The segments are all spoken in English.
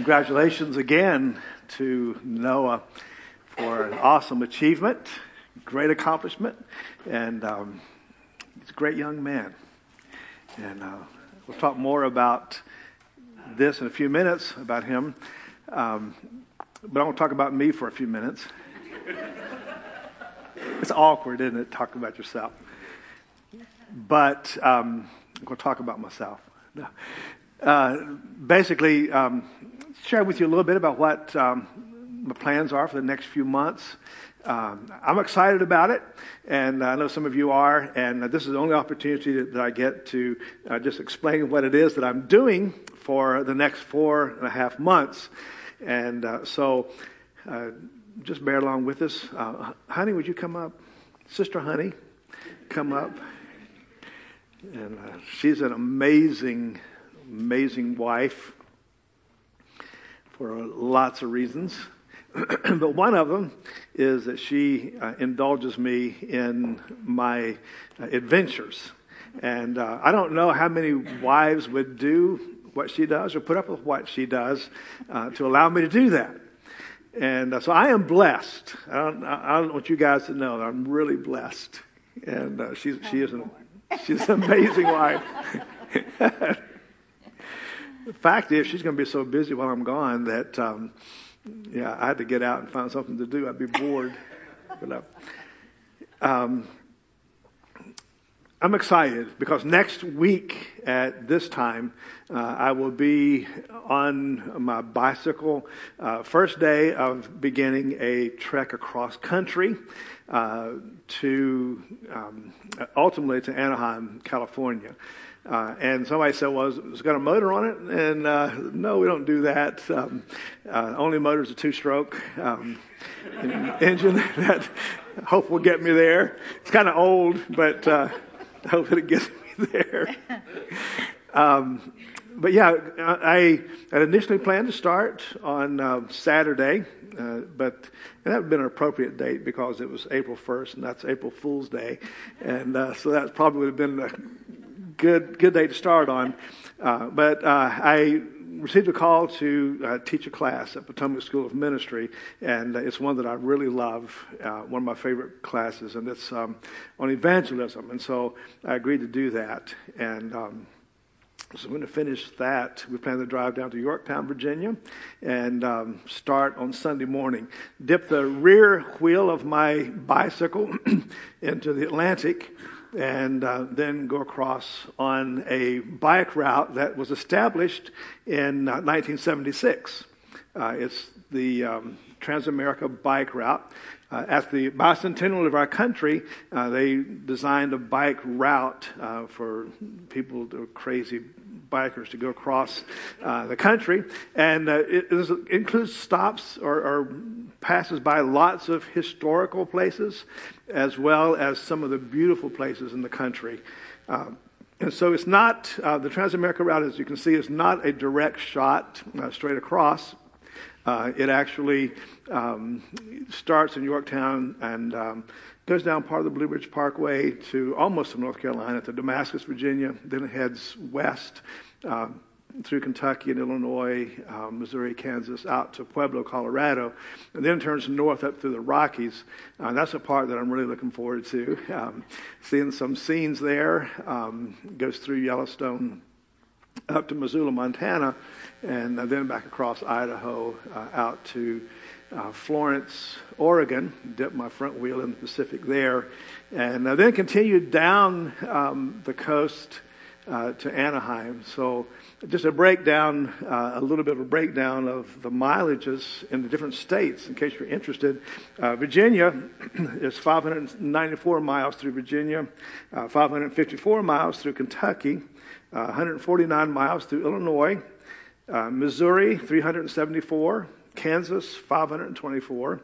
Congratulations again to Noah for an awesome achievement, great accomplishment, and um, he's a great young man. And uh, we'll talk more about this in a few minutes about him. Um, but I want to talk about me for a few minutes. it's awkward, isn't it, talking about yourself? But um, I'm going to talk about myself. Uh, basically, um, share with you a little bit about what um, my plans are for the next few months. Um, I'm excited about it, and I know some of you are. And this is the only opportunity that, that I get to uh, just explain what it is that I'm doing for the next four and a half months. And uh, so, uh, just bear along with us. Uh, honey, would you come up? Sister Honey, come up. And uh, she's an amazing, amazing wife for lots of reasons. but one of them is that she uh, indulges me in my uh, adventures. And uh, I don't know how many wives would do what she does or put up with what she does uh, to allow me to do that. And uh, so I am blessed. I don't, I don't, want you guys to know that I'm really blessed. And uh, she's, she is an, she's an amazing wife. The fact is, she's going to be so busy while I'm gone that, um, yeah, I had to get out and find something to do. I'd be bored. but, uh, um, I'm excited because next week at this time, uh, I will be on my bicycle. Uh, first day of beginning a trek across country uh, to um, ultimately to Anaheim, California. Uh, and somebody said, well, it's got a motor on it? And uh, no, we don't do that. Um, uh, only motor is a two stroke um, engine that hope will get me there. It's kind of old, but uh, I hope it gets me there. Um, but yeah, I had initially planned to start on uh, Saturday, uh, but that would have been an appropriate date because it was April 1st, and that's April Fool's Day. And uh, so that probably would have been good good day to start on. Uh, but uh, I received a call to uh, teach a class at Potomac School of Ministry, and it's one that I really love, uh, one of my favorite classes, and it's um, on evangelism. And so I agreed to do that. And um, so I'm going to finish that. We plan to drive down to Yorktown, Virginia, and um, start on Sunday morning. Dip the rear wheel of my bicycle into the Atlantic and uh, then go across on a bike route that was established in uh, 1976. Uh, it's the um, Transamerica Bike Route. Uh, at the bicentennial of our country, uh, they designed a bike route uh, for people who crazy bikers to go across the country. And uh, it, it, includes stops or, or, passes by lots of historical places, as well as some of the beautiful places in the country. Uh, and so it's not, uh, the Transamerica route, as you can see, is not a direct shot uh, straight across. Uh, it actually um, starts in Yorktown and um, goes down part of the Blue Ridge Parkway to almost North Carolina, to Damascus, Virginia, then it heads west uh, through Kentucky and Illinois, uh, Missouri, Kansas, out to Pueblo, Colorado, and then turns north up through the Rockies. Uh, that's a part that I'm really looking forward to. Um, seeing some scenes there, um, goes through Yellowstone up to Missoula, Montana, and then back across Idaho uh, out to uh, Florence, Oregon, dipped my front wheel in the Pacific there, and uh, then continued down um, the coast uh, to Anaheim. So, just a breakdown, uh, a little bit of a breakdown of the mileages in the different states, in case you're interested. Uh, Virginia is 594 miles through Virginia, 554 miles through Kentucky, 149 miles through Illinois, Missouri, 374. Kansas, 524.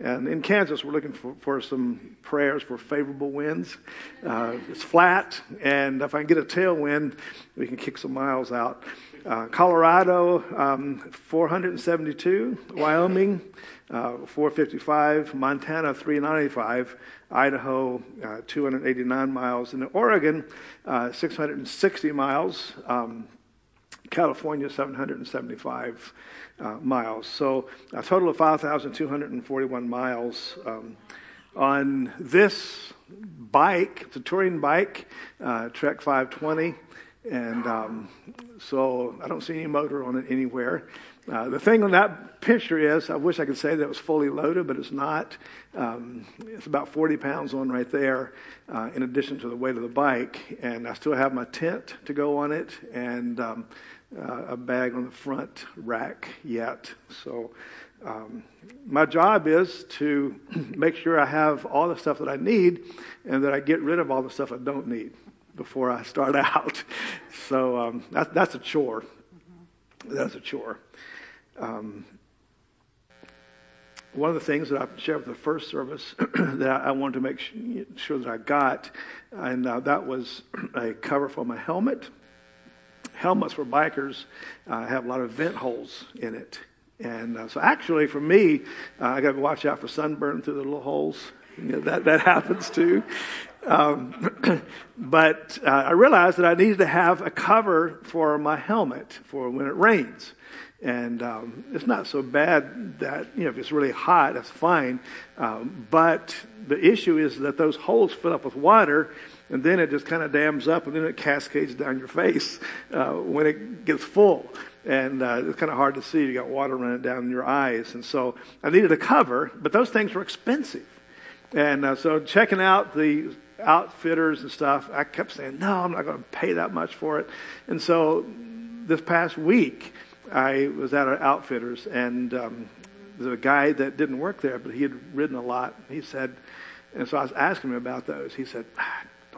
And in Kansas, we're looking for, for some prayers for favorable winds. Uh, it's flat, and if I can get a tailwind, we can kick some miles out. Uh, Colorado, um, 472. Wyoming, uh, 455. Montana, 395. Idaho, uh, 289 miles. And Oregon, uh, 660 miles. Um, California, 775 uh, miles. So a total of 5,241 miles. Um, on this bike, it's a touring bike, uh, Trek 520. And um, so I don't see any motor on it anywhere. Uh, the thing on that picture is, I wish I could say that it was fully loaded, but it's not. Um, it's about 40 pounds on right there, uh, in addition to the weight of the bike. And I still have my tent to go on it and um, uh, a bag on the front rack yet. So um, my job is to make sure I have all the stuff that I need and that I get rid of all the stuff I don't need before I start out. So um, that, that's a chore. That's a chore. Um, one of the things that I shared with the first service that I wanted to make sure that I got, and uh, that was a cover for my helmet. Helmets for bikers uh, have a lot of vent holes in it. And uh, so, actually, for me, uh, I got to watch out for sunburn through the little holes. You know, that, that happens too. Um, but uh, I realized that I needed to have a cover for my helmet for when it rains. And um, it's not so bad that, you know, if it's really hot, that's fine. Um, but the issue is that those holes fill up with water, and then it just kind of dams up, and then it cascades down your face uh, when it gets full. And uh, it's kind of hard to see. You got water running down your eyes. And so I needed a cover, but those things were expensive. And uh, so checking out the outfitters and stuff, I kept saying, no, I'm not going to pay that much for it. And so this past week, I was at an outfitters, and um, there's a guy that didn't work there, but he had ridden a lot. He said, and so I was asking him about those. He said,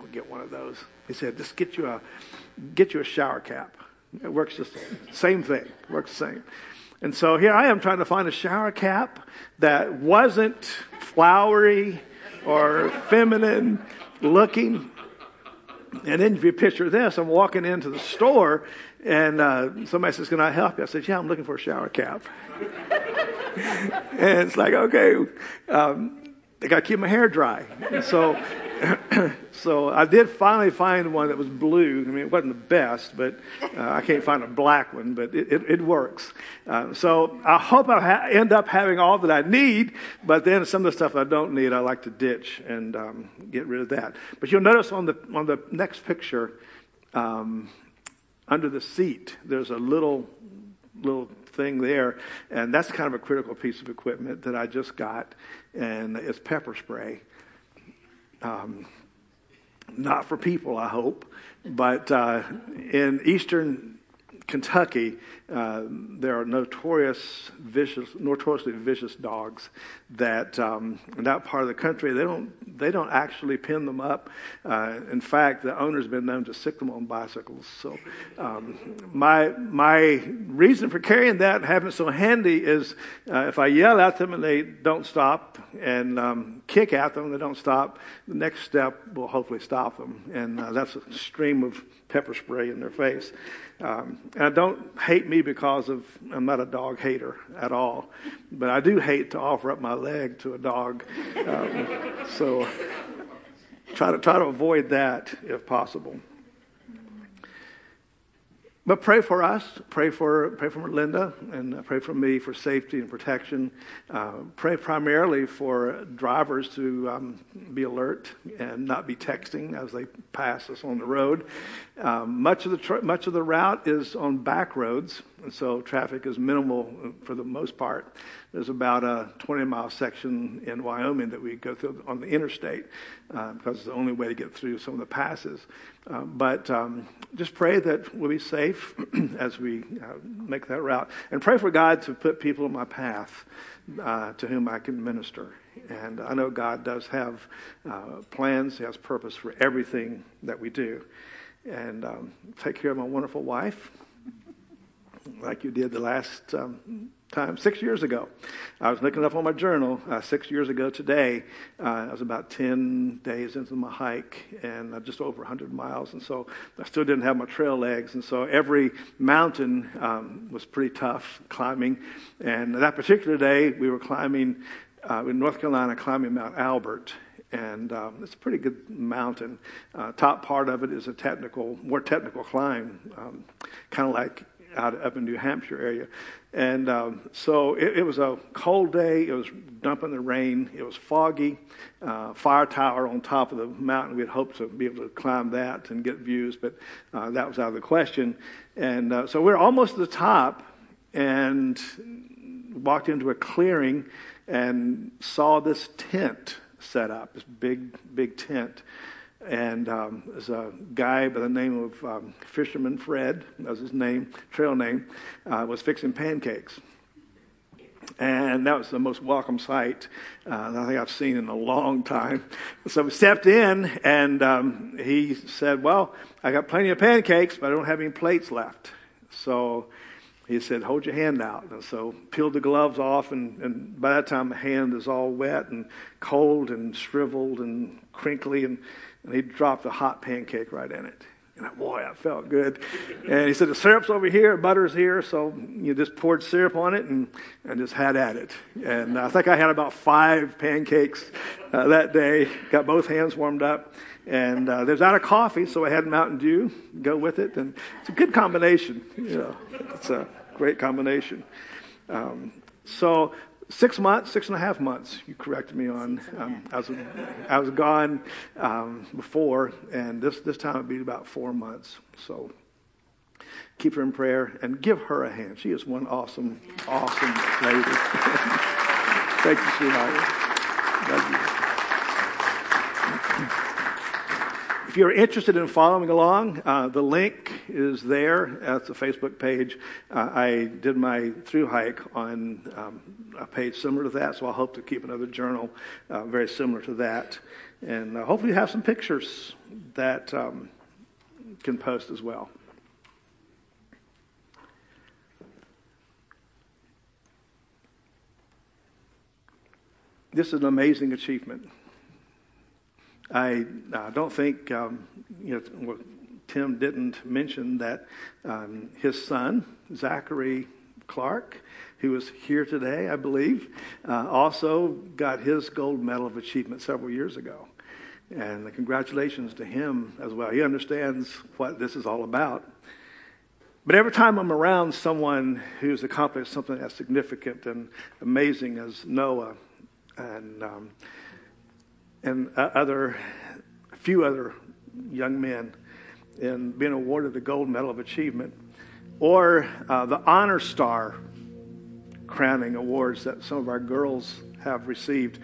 ah, "Don't get one of those." He said, "Just get you a get you a shower cap. It works just the same thing. Works the same." And so here I am trying to find a shower cap that wasn't flowery or feminine looking. And then if you picture this, I'm walking into the store and uh, somebody says, Can I help you? I said, Yeah, I'm looking for a shower cap. and it's like, okay, um, I got to keep my hair dry. And so, so I did finally find one that was blue. I mean, it wasn't the best, but uh, I can't find a black one, but it, it, it works. Uh, so I hope I ha- end up having all that I need, but then some of the stuff I don't need, I like to ditch and um, get rid of that. But you'll notice on the on the next picture. Um, under the seat, there's a little little thing there, and that's kind of a critical piece of equipment that I just got, and it's pepper spray. Um, not for people, I hope, but uh, in eastern Kentucky, uh, there are notorious, vicious, notoriously vicious dogs that um, in that part of the country they don't they don't actually pin them up. Uh, in fact, the owner's been known to sic them on bicycles. So, um, my my reason for carrying that having it so handy is uh, if I yell at them and they don't stop, and um, kick at them and they don't stop, the next step will hopefully stop them, and uh, that's a stream of pepper spray in their face. Um, and don't hate me because of I'm not a dog hater at all, but I do hate to offer up my leg to a dog. Um, so try to try to avoid that if possible. But pray for us. Pray for pray for Linda and pray for me for safety and protection. Uh, pray primarily for drivers to um, be alert and not be texting as they pass us on the road. Um, much of the tr- much of the route is on back roads, so traffic is minimal for the most part. There's about a 20 mile section in Wyoming that we go through on the interstate uh, because it's the only way to get through some of the passes. Uh, but um, just pray that we'll be safe as we uh, make that route. And pray for God to put people in my path uh, to whom I can minister. And I know God does have uh, plans, He has purpose for everything that we do. And um, take care of my wonderful wife like you did the last um, time, six years ago. I was looking up on my journal, uh, six years ago today. Uh, I was about 10 days into my hike and uh, just over 100 miles. And so I still didn't have my trail legs. And so every mountain um, was pretty tough climbing. And that particular day, we were climbing uh, in North Carolina, climbing Mount Albert and um, it's a pretty good mountain. Uh, top part of it is a technical, more technical climb, um, kind of like out up in New Hampshire area. And um, so it, it, was a cold day. It was dumping the rain. It was foggy. Uh, fire tower on top of the mountain. We had hoped to be able to climb that and get views, but uh, that was out of the question. And uh, so we we're almost at the top and walked into a clearing and saw this tent set up, this big, big tent. And um, there's a guy by the name of um, Fisherman Fred, that was his name, trail name, uh, was fixing pancakes. And that was the most welcome sight uh, I think I've seen in a long time. So we stepped in, and um, he said, Well, I got plenty of pancakes, but I don't have any plates left. So he said, Hold your hand out. And so peeled the gloves off, and, and by that time, the hand is all wet and cold and shriveled and crinkly. And, and he dropped a hot pancake right in it. And I, boy, that felt good. And he said, The syrup's over here, butter's here. So you just poured syrup on it and, and just had at it. And I think I had about five pancakes uh, that day, got both hands warmed up. And uh, there's out of coffee, so I had Mountain Dew, go with it. And it's a good combination. You know, it's a great combination. Um, so six months, six and a half months, you corrected me on. Um, I, was, I was gone um, before, and this, this time it'd be about four months. So keep her in prayer and give her a hand. She is one awesome, awesome lady. Thank you, sweetheart. Love you. If you're interested in following along, uh, the link is there at the Facebook page. Uh, I did my through hike on um, a page similar to that, so I hope to keep another journal uh, very similar to that. And uh, hopefully, have some pictures that um, can post as well. This is an amazing achievement. I uh, don't think um, you know well, Tim didn't mention that um, his son Zachary Clark, who was here today, I believe, uh, also got his gold medal of achievement several years ago. And congratulations to him as well. He understands what this is all about. But every time I'm around someone who's accomplished something as significant and amazing as Noah and um, and other, a few other young men in being awarded the Gold Medal of Achievement, or uh, the Honor Star crowning awards that some of our girls have received.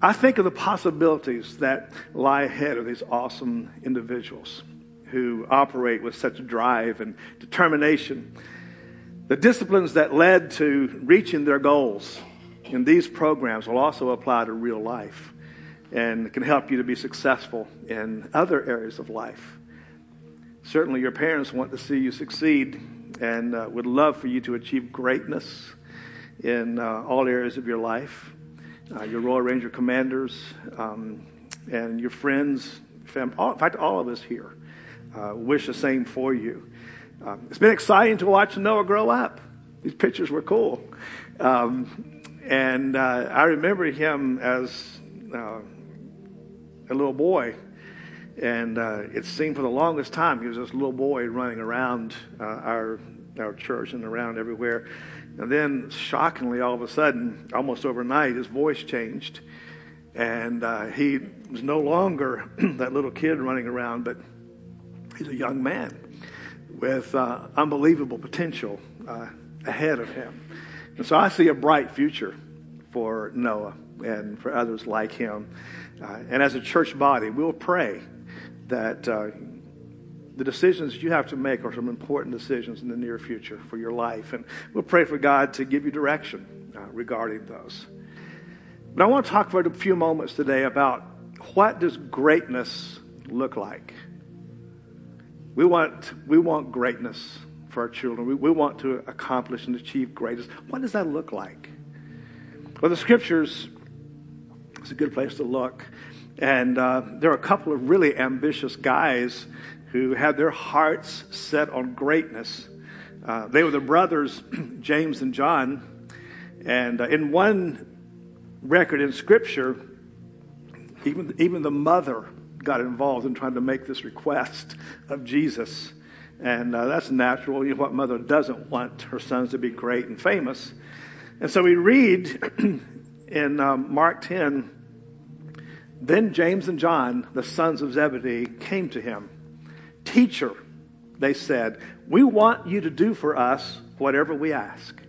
I think of the possibilities that lie ahead of these awesome individuals who operate with such drive and determination. The disciplines that led to reaching their goals in these programs will also apply to real life and can help you to be successful in other areas of life. Certainly, your parents want to see you succeed and uh, would love for you to achieve greatness in uh, all areas of your life. Uh, your Royal Ranger commanders um, and your friends, fam- all, in fact, all of us here uh, wish the same for you. Um, it's been exciting to watch Noah grow up. These pictures were cool. Um, and uh, I remember him as uh, a little boy. And uh, it seemed for the longest time he was this little boy running around uh, our, our church and around everywhere. And then, shockingly, all of a sudden, almost overnight, his voice changed. And uh, he was no longer that little kid running around, but he's a young man with uh, unbelievable potential uh, ahead of him. And so I see a bright future for Noah and for others like him. Uh, and as a church body, we'll pray that uh, the decisions you have to make are some important decisions in the near future for your life. And we'll pray for God to give you direction uh, regarding those. But I want to talk for a few moments today about what does greatness look like? We want, we want greatness for our children. We, we want to accomplish and achieve greatness. What does that look like? Well, the scriptures it's a good place to look. And uh, there are a couple of really ambitious guys who had their hearts set on greatness. Uh, they were the brothers, James and John. And uh, in one record in Scripture, even, even the mother got involved in trying to make this request of Jesus. And uh, that's natural. You know, what mother doesn't want her sons to be great and famous? And so we read in um, Mark 10 Then James and John, the sons of Zebedee, came to him. Teacher, they said, we want you to do for us whatever we ask.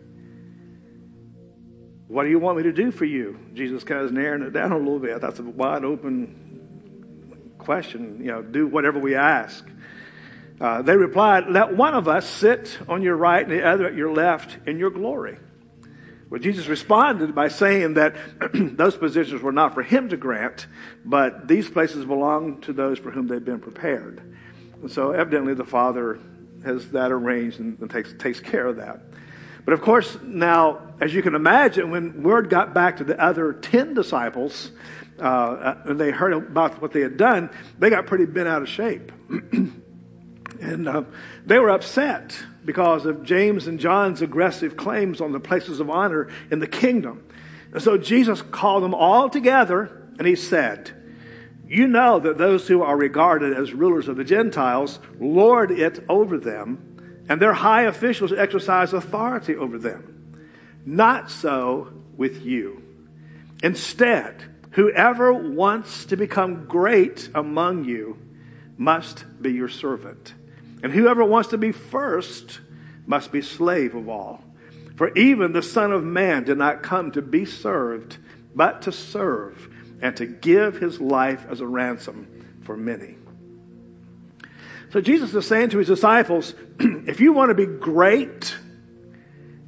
What do you want me to do for you? Jesus kind of narrowing it down a little bit. That's a wide open question. You know, do whatever we ask. Uh, they replied, Let one of us sit on your right and the other at your left in your glory. Well, Jesus responded by saying that those positions were not for him to grant, but these places belong to those for whom they've been prepared. And so, evidently, the Father has that arranged and, and takes, takes care of that. But of course, now, as you can imagine, when word got back to the other 10 disciples, uh, uh, and they heard about what they had done, they got pretty bent out of shape. and uh, they were upset because of James and John's aggressive claims on the places of honor in the kingdom. And so Jesus called them all together and he said, You know that those who are regarded as rulers of the Gentiles lord it over them and their high officials exercise authority over them. Not so with you. Instead, whoever wants to become great among you must be your servant. And whoever wants to be first must be slave of all. For even the Son of Man did not come to be served, but to serve and to give his life as a ransom for many. So Jesus is saying to his disciples, if you want to be great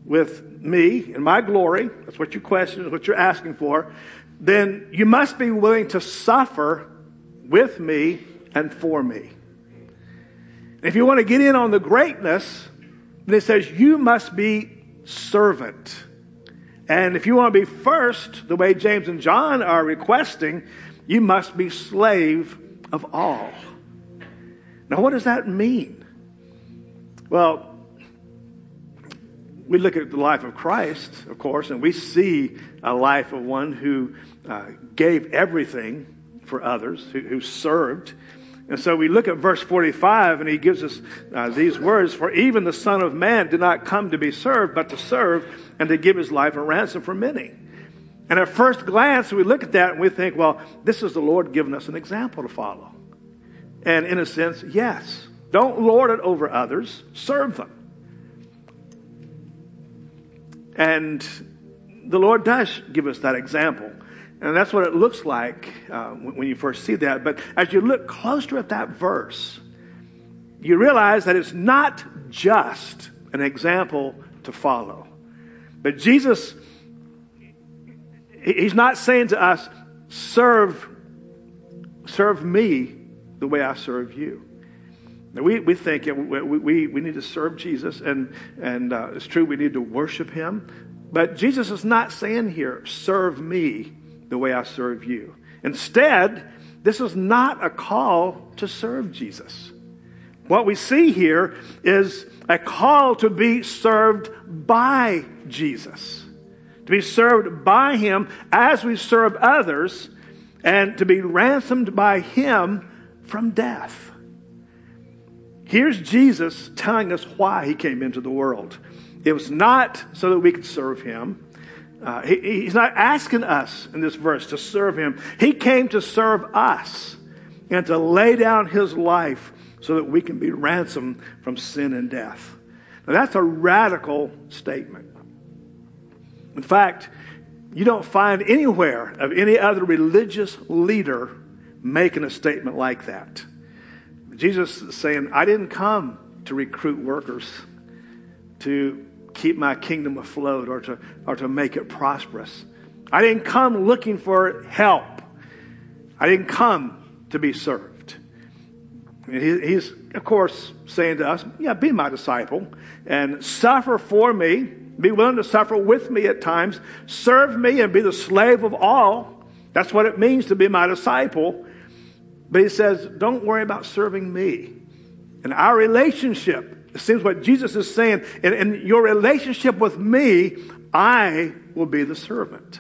with me and my glory, that's what you question, that's what you're asking for, then you must be willing to suffer with me and for me. If you want to get in on the greatness, then it says you must be servant. And if you want to be first, the way James and John are requesting, you must be slave of all. Now, what does that mean? Well, we look at the life of Christ, of course, and we see a life of one who uh, gave everything for others, who, who, served. And so we look at verse 45, and he gives us uh, these words For even the Son of Man did not come to be served, but to serve and to give his life a ransom for many. And at first glance, we look at that and we think, well, this is the Lord giving us an example to follow. And in a sense, yes. Don't lord it over others, serve them. And the Lord does give us that example. And that's what it looks like uh, when you first see that. But as you look closer at that verse, you realize that it's not just an example to follow. But Jesus, he's not saying to us, serve, serve me the way I serve you. We, we think we, we, we need to serve Jesus, and, and uh, it's true, we need to worship him. But Jesus is not saying here, serve me the way I serve you. Instead, this is not a call to serve Jesus. What we see here is a call to be served by Jesus, to be served by him as we serve others, and to be ransomed by him from death. Here's Jesus telling us why he came into the world. It was not so that we could serve him. Uh, he, he's not asking us in this verse to serve him. He came to serve us and to lay down his life so that we can be ransomed from sin and death. Now, that's a radical statement. In fact, you don't find anywhere of any other religious leader making a statement like that. Jesus is saying, I didn't come to recruit workers to keep my kingdom afloat or to, or to make it prosperous. I didn't come looking for help. I didn't come to be served. he's, of course, saying to us, Yeah, be my disciple and suffer for me. Be willing to suffer with me at times. Serve me and be the slave of all. That's what it means to be my disciple. But he says, don't worry about serving me. And our relationship, seems what Jesus is saying, in, in your relationship with me, I will be the servant.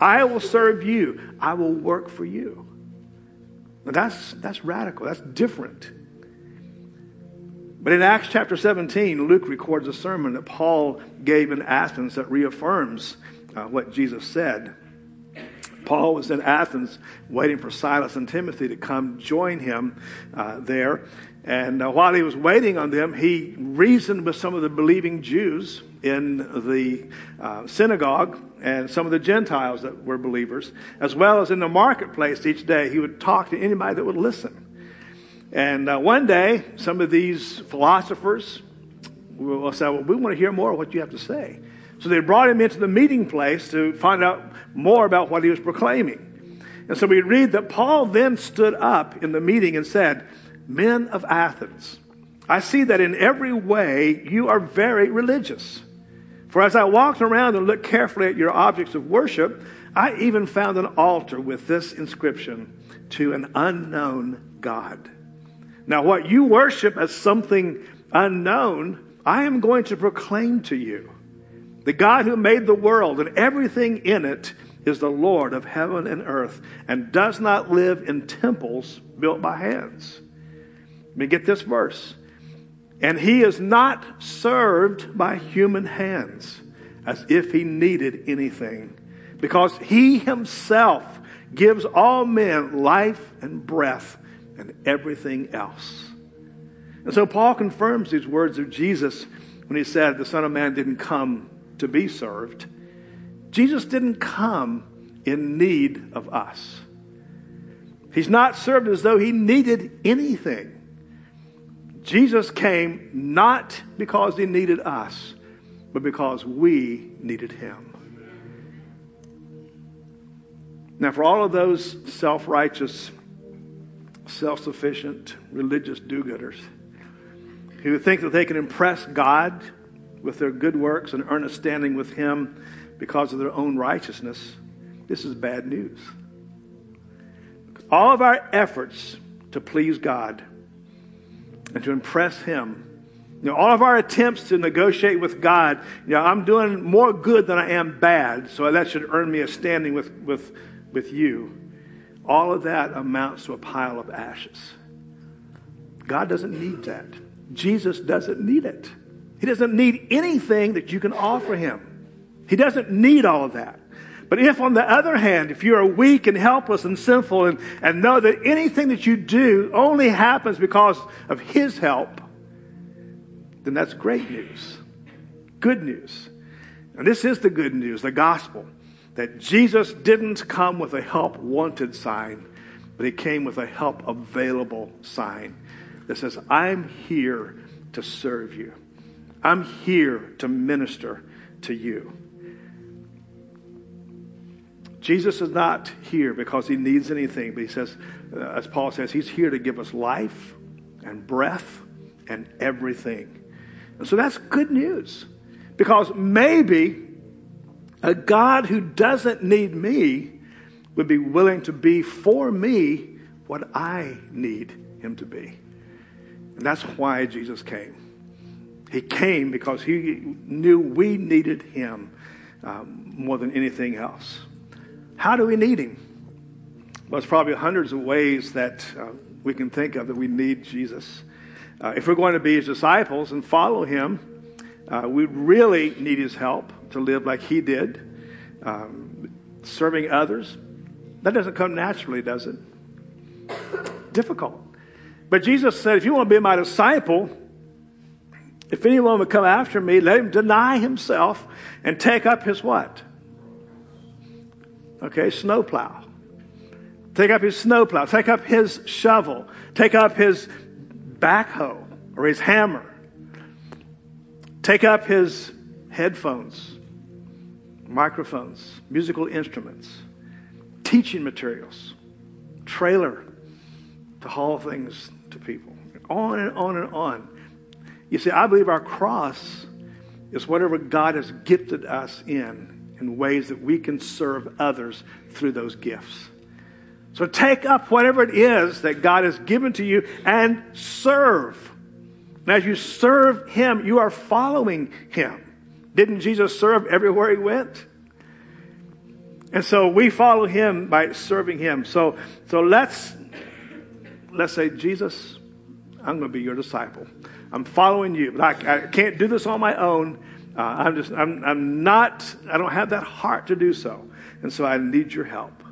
I will serve you. I will work for you. That's, that's radical. That's different. But in Acts chapter 17, Luke records a sermon that Paul gave in Athens that reaffirms uh, what Jesus said. Paul was in Athens waiting for Silas and Timothy to come join him uh, there. And uh, while he was waiting on them, he reasoned with some of the believing Jews in the uh, synagogue and some of the Gentiles that were believers, as well as in the marketplace each day. He would talk to anybody that would listen. And uh, one day, some of these philosophers will say, Well, we want to hear more of what you have to say. So they brought him into the meeting place to find out more about what he was proclaiming. And so we read that Paul then stood up in the meeting and said, Men of Athens, I see that in every way you are very religious. For as I walked around and looked carefully at your objects of worship, I even found an altar with this inscription to an unknown God. Now, what you worship as something unknown, I am going to proclaim to you. The God who made the world and everything in it is the Lord of heaven and earth and does not live in temples built by hands. Me get this verse. And he is not served by human hands as if he needed anything, because he himself gives all men life and breath and everything else. And so Paul confirms these words of Jesus when he said, The Son of Man didn't come to be served. Jesus didn't come in need of us. He's not served as though he needed anything. Jesus came not because he needed us, but because we needed him. Now, for all of those self righteous, self sufficient, religious do gooders who think that they can impress God with their good works and earn a standing with Him because of their own righteousness, this is bad news. All of our efforts to please God and to impress Him, you know, all of our attempts to negotiate with God, you know, I'm doing more good than I am bad, so that should earn me a standing with, with, with you. All of that amounts to a pile of ashes. God doesn't need that. Jesus doesn't need it. He doesn't need anything that you can offer him. He doesn't need all of that. But if, on the other hand, if you are weak and helpless and sinful and, and know that anything that you do only happens because of His help, then that's great news. Good news. And this is the good news, the gospel, that Jesus didn't come with a help wanted sign, but He came with a help available sign that says, I'm here to serve you. I'm here to minister to you. Jesus is not here because he needs anything, but he says, uh, as Paul says, he's here to give us life and breath and everything. And so that's good news because maybe a God who doesn't need me would be willing to be for me what I need him to be. And that's why Jesus came. He came because he knew we needed him um, more than anything else. How do we need him? Well, there's probably hundreds of ways that uh, we can think of that we need Jesus. Uh, if we're going to be his disciples and follow him, uh, we really need his help to live like he did, um, serving others. That doesn't come naturally, does it? Difficult. But Jesus said, if you want to be my disciple, if anyone would come after me, let him deny himself and take up his what? Okay, snowplow. Take up his snowplow. Take up his shovel. Take up his backhoe or his hammer. Take up his headphones, microphones, musical instruments, teaching materials, trailer to haul things to people. On and on and on. You see, I believe our cross is whatever God has gifted us in, in ways that we can serve others through those gifts. So take up whatever it is that God has given to you and serve. And as you serve Him, you are following Him. Didn't Jesus serve everywhere He went? And so we follow Him by serving Him. So, so let's, let's say, Jesus, I'm going to be your disciple. I'm following you. But I, I can't do this on my own. Uh, I'm just, I'm, I'm not, I don't have that heart to do so. And so I need your help.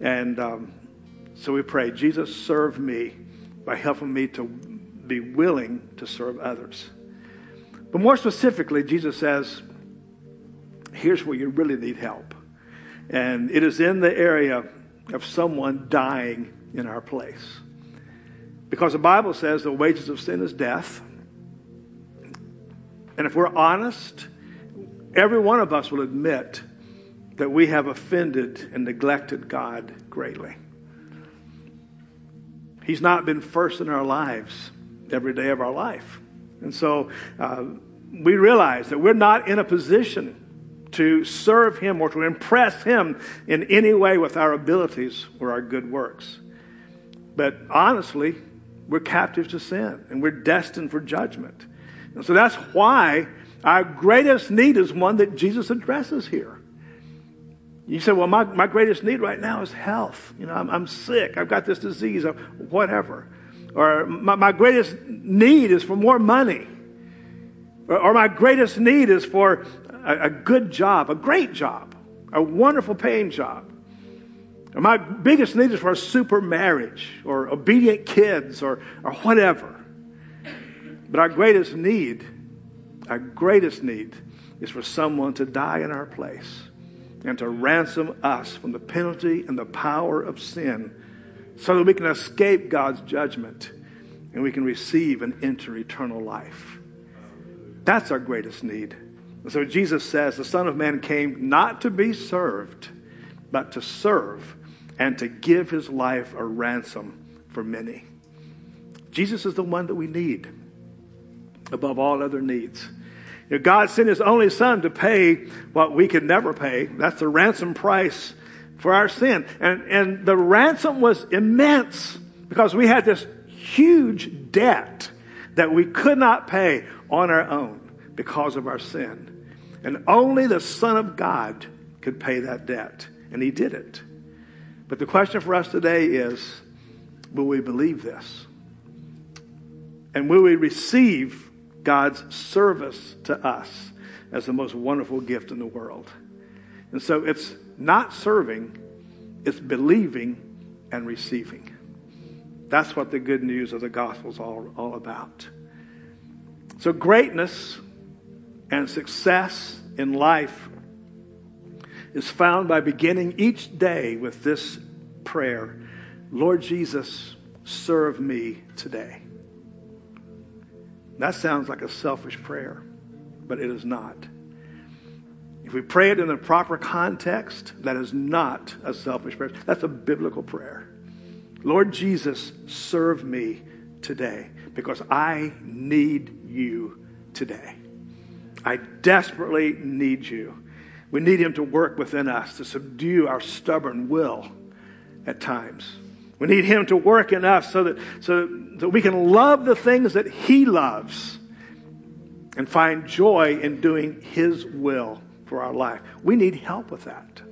And um, so we pray, Jesus, serve me by helping me to be willing to serve others. But more specifically, Jesus says, here's where you really need help. And it is in the area of someone dying in our place. Because the Bible says the wages of sin is death. And if we're honest, every one of us will admit that we have offended and neglected God greatly. He's not been first in our lives every day of our life. And so uh, we realize that we're not in a position to serve Him or to impress Him in any way with our abilities or our good works. But honestly, we're captive to sin and we're destined for judgment. And so that's why our greatest need is one that Jesus addresses here. You say, well, my, my greatest need right now is health. You know, I'm, I'm sick. I've got this disease or whatever. Or my, my greatest need is for more money. Or, or my greatest need is for a, a good job, a great job, a wonderful paying job. Or my biggest need is for a super marriage or obedient kids or, or whatever. But our greatest need, our greatest need is for someone to die in our place and to ransom us from the penalty and the power of sin so that we can escape God's judgment and we can receive and enter eternal life. That's our greatest need. And so Jesus says the Son of Man came not to be served, but to serve and to give his life a ransom for many. Jesus is the one that we need above all other needs. You know, God sent his only son to pay what we could never pay. That's the ransom price for our sin. And, and the ransom was immense because we had this huge debt that we could not pay on our own because of our sin. And only the Son of God could pay that debt. And he did it. But the question for us today is will we believe this? And will we receive God's service to us as the most wonderful gift in the world? And so it's not serving, it's believing and receiving. That's what the good news of the gospel is all, all about. So, greatness and success in life is found by beginning each day with this prayer Lord Jesus, serve me today. That sounds like a selfish prayer, but it is not. If we pray it in the proper context, that is not a selfish prayer. That's a biblical prayer. Lord Jesus, serve me today because I need you today. I desperately need you. We need Him to work within us to subdue our stubborn will at times. We need Him to work in us so that, so that we can love the things that He loves and find joy in doing His will for our life. We need help with that.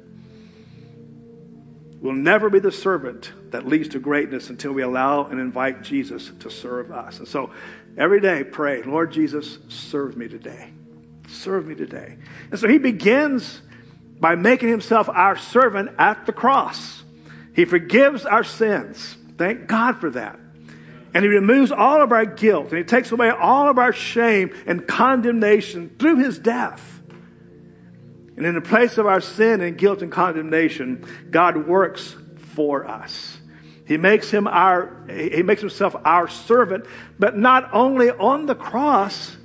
We'll never be the servant that leads to greatness until we allow and invite Jesus to serve us. And so every day, pray, Lord Jesus, serve me today. Serve me today. And so he begins by making himself our servant at the cross. He forgives our sins. Thank God for that. And he removes all of our guilt and he takes away all of our shame and condemnation through his death. And in the place of our sin and guilt and condemnation, God works for us. He makes him our he makes himself our servant, but not only on the cross,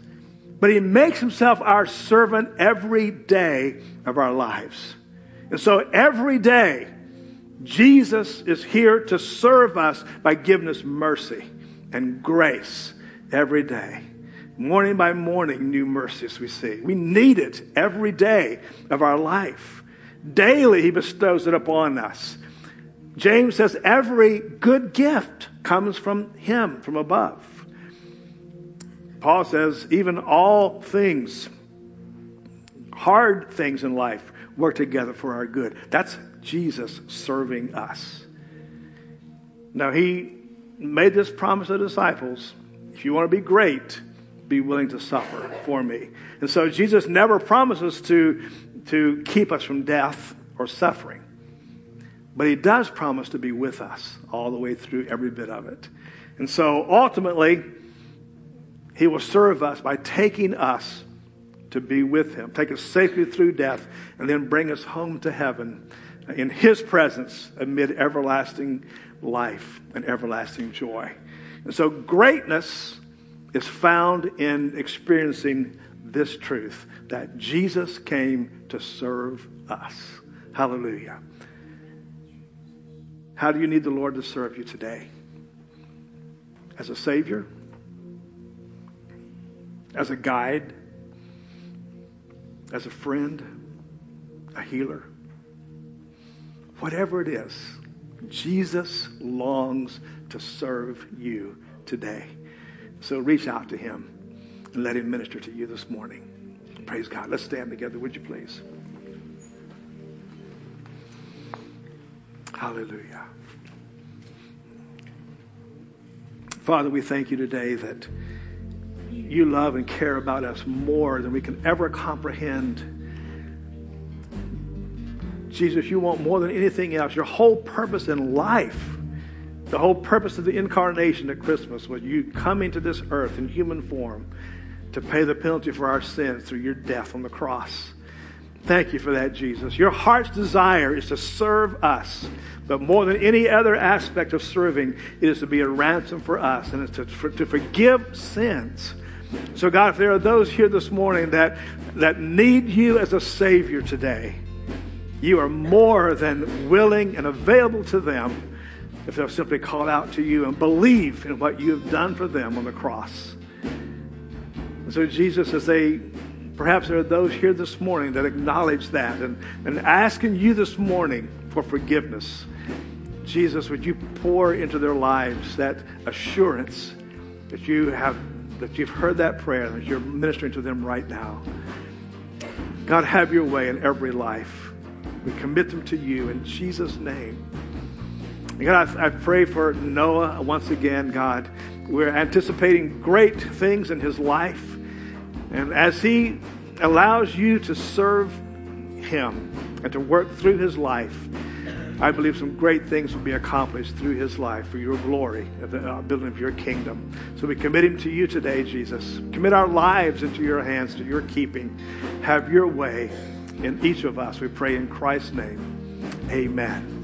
but he makes himself our servant every day of our lives. And so every day, Jesus is here to serve us by giving us mercy and grace every day. Morning by morning, new mercies we see. We need it every day of our life. Daily, he bestows it upon us. James says every good gift comes from him, from above. Paul says, even all things, hard things in life, work together for our good. That's Jesus serving us. Now, he made this promise to the disciples, If you want to be great, be willing to suffer for me. And so Jesus never promises to, to keep us from death or suffering. But he does promise to be with us all the way through every bit of it. And so ultimately, he will serve us by taking us to be with him, take us safely through death, and then bring us home to heaven in his presence amid everlasting life and everlasting joy. And so greatness is found in experiencing this truth that Jesus came to serve us. Hallelujah. How do you need the Lord to serve you today? As a Savior? As a guide? As a friend? A healer? Whatever it is, Jesus longs to serve you today. So reach out to him and let him minister to you this morning. Praise God. Let's stand together, would you please? Hallelujah. Father, we thank you today that you love and care about us more than we can ever comprehend. Jesus, you want more than anything else. Your whole purpose in life, the whole purpose of the incarnation at Christmas was you coming to this earth in human form to pay the penalty for our sins through your death on the cross. Thank you for that, Jesus. Your heart's desire is to serve us. But more than any other aspect of serving, it is to be a ransom for us and it's to, for, to forgive sins. So, God, if there are those here this morning that, that need you as a Savior today, you are more than willing and available to them if they'll simply call out to you and believe in what you have done for them on the cross. And so, Jesus, as they Perhaps there are those here this morning that acknowledge that and, and asking you this morning for forgiveness. Jesus, would you pour into their lives that assurance that you have that you've heard that prayer, that you're ministering to them right now. God, have your way in every life. We commit them to you in Jesus' name. God, I, I pray for Noah once again, God. We're anticipating great things in his life. And as He allows you to serve Him and to work through His life, I believe some great things will be accomplished through His life for your glory at the uh, building of your kingdom. So we commit Him to you today, Jesus. Commit our lives into your hands, to your keeping. Have your way in each of us. We pray in Christ's name. Amen.